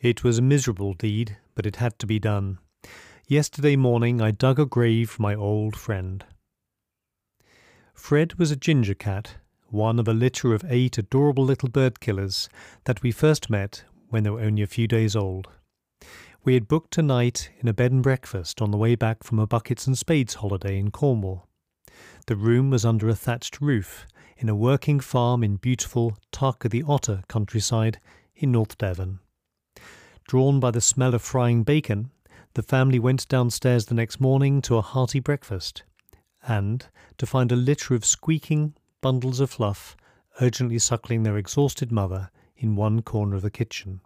It was a miserable deed, but it had to be done. Yesterday morning I dug a grave for my old friend. Fred was a ginger cat, one of a litter of eight adorable little bird killers that we first met when they were only a few days old. We had booked a night in a bed and breakfast on the way back from a buckets and spades holiday in Cornwall. The room was under a thatched roof in a working farm in beautiful Tarka the Otter countryside in North Devon. Drawn by the smell of frying bacon, the family went downstairs the next morning to a hearty breakfast, and to find a litter of squeaking bundles of fluff urgently suckling their exhausted mother in one corner of the kitchen.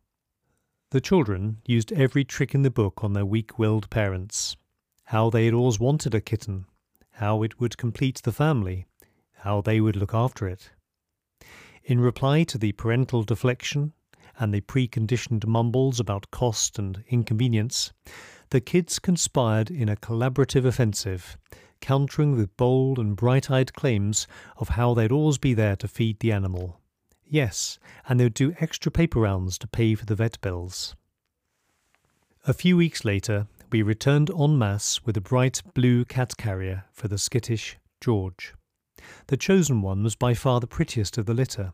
The children used every trick in the book on their weak willed parents. How they had always wanted a kitten, how it would complete the family, how they would look after it. In reply to the parental deflection and the preconditioned mumbles about cost and inconvenience, the kids conspired in a collaborative offensive, countering with bold and bright eyed claims of how they'd always be there to feed the animal. Yes, and they would do extra paper rounds to pay for the vet bills. A few weeks later, we returned en masse with a bright blue cat carrier for the skittish George. The chosen one was by far the prettiest of the litter,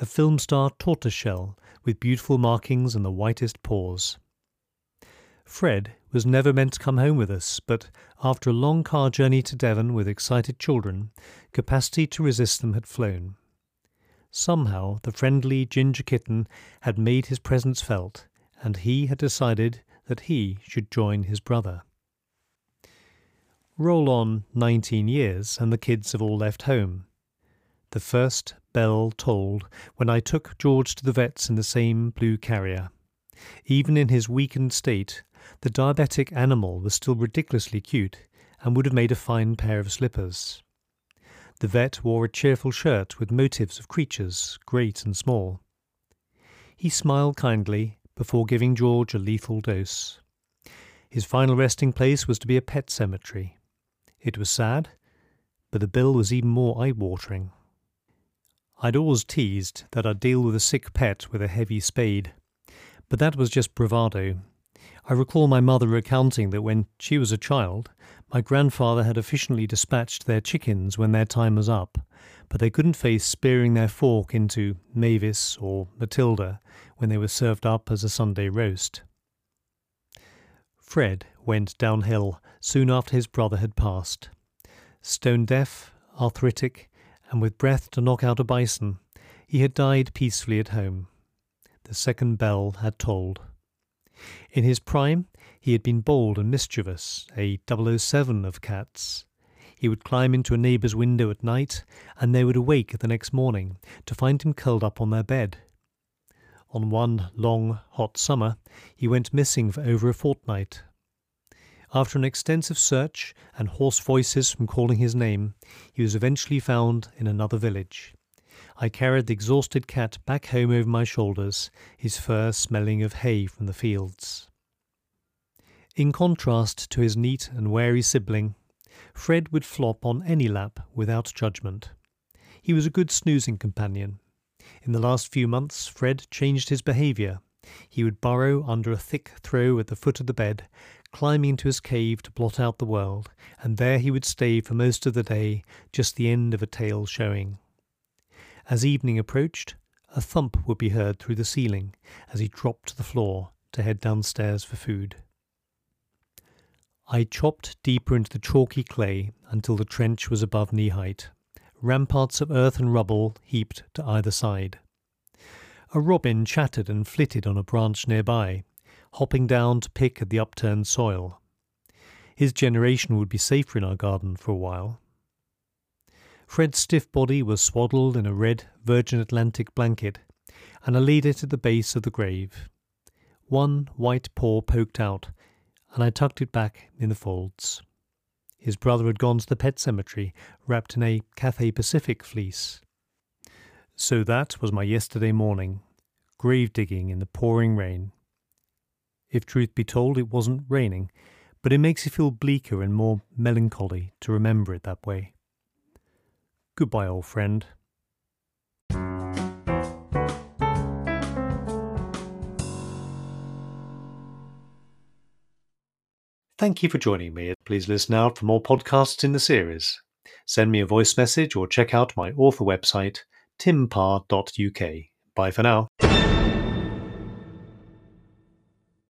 a film star tortoiseshell with beautiful markings and the whitest paws. Fred was never meant to come home with us, but after a long car journey to Devon with excited children, capacity to resist them had flown. Somehow the friendly ginger kitten had made his presence felt, and he had decided that he should join his brother. Roll on nineteen years, and the kids have all left home. The first bell tolled when I took George to the vet's in the same blue carrier. Even in his weakened state, the diabetic animal was still ridiculously cute and would have made a fine pair of slippers. The vet wore a cheerful shirt with motifs of creatures, great and small. He smiled kindly before giving George a lethal dose. His final resting place was to be a pet cemetery. It was sad, but the bill was even more eye watering. I'd always teased that I'd deal with a sick pet with a heavy spade, but that was just bravado. I recall my mother recounting that when she was a child, my grandfather had efficiently dispatched their chickens when their time was up, but they couldn't face spearing their fork into Mavis or Matilda when they were served up as a Sunday roast. Fred went downhill soon after his brother had passed. Stone deaf, arthritic, and with breath to knock out a bison, he had died peacefully at home. The second bell had tolled. In his prime, he had been bold and mischievous, a 007 of cats. He would climb into a neighbour's window at night, and they would awake the next morning to find him curled up on their bed. On one long, hot summer, he went missing for over a fortnight. After an extensive search and hoarse voices from calling his name, he was eventually found in another village. I carried the exhausted cat back home over my shoulders, his fur smelling of hay from the fields. In contrast to his neat and wary sibling, Fred would flop on any lap without judgment. He was a good snoozing companion. In the last few months, Fred changed his behaviour. He would burrow under a thick throw at the foot of the bed, climbing into his cave to blot out the world, and there he would stay for most of the day, just the end of a tail showing. As evening approached, a thump would be heard through the ceiling as he dropped to the floor to head downstairs for food. I chopped deeper into the chalky clay until the trench was above knee height, ramparts of earth and rubble heaped to either side. A robin chattered and flitted on a branch nearby, hopping down to pick at the upturned soil. His generation would be safer in our garden for a while. Fred's stiff body was swaddled in a red Virgin Atlantic blanket, and I laid it at the base of the grave. One white paw poked out, and I tucked it back in the folds. His brother had gone to the pet cemetery, wrapped in a Cathay Pacific fleece. So that was my yesterday morning, grave digging in the pouring rain. If truth be told, it wasn't raining, but it makes you feel bleaker and more melancholy to remember it that way. Goodbye, old friend. Thank you for joining me. Please listen out for more podcasts in the series. Send me a voice message or check out my author website, timpar.uk. Bye for now.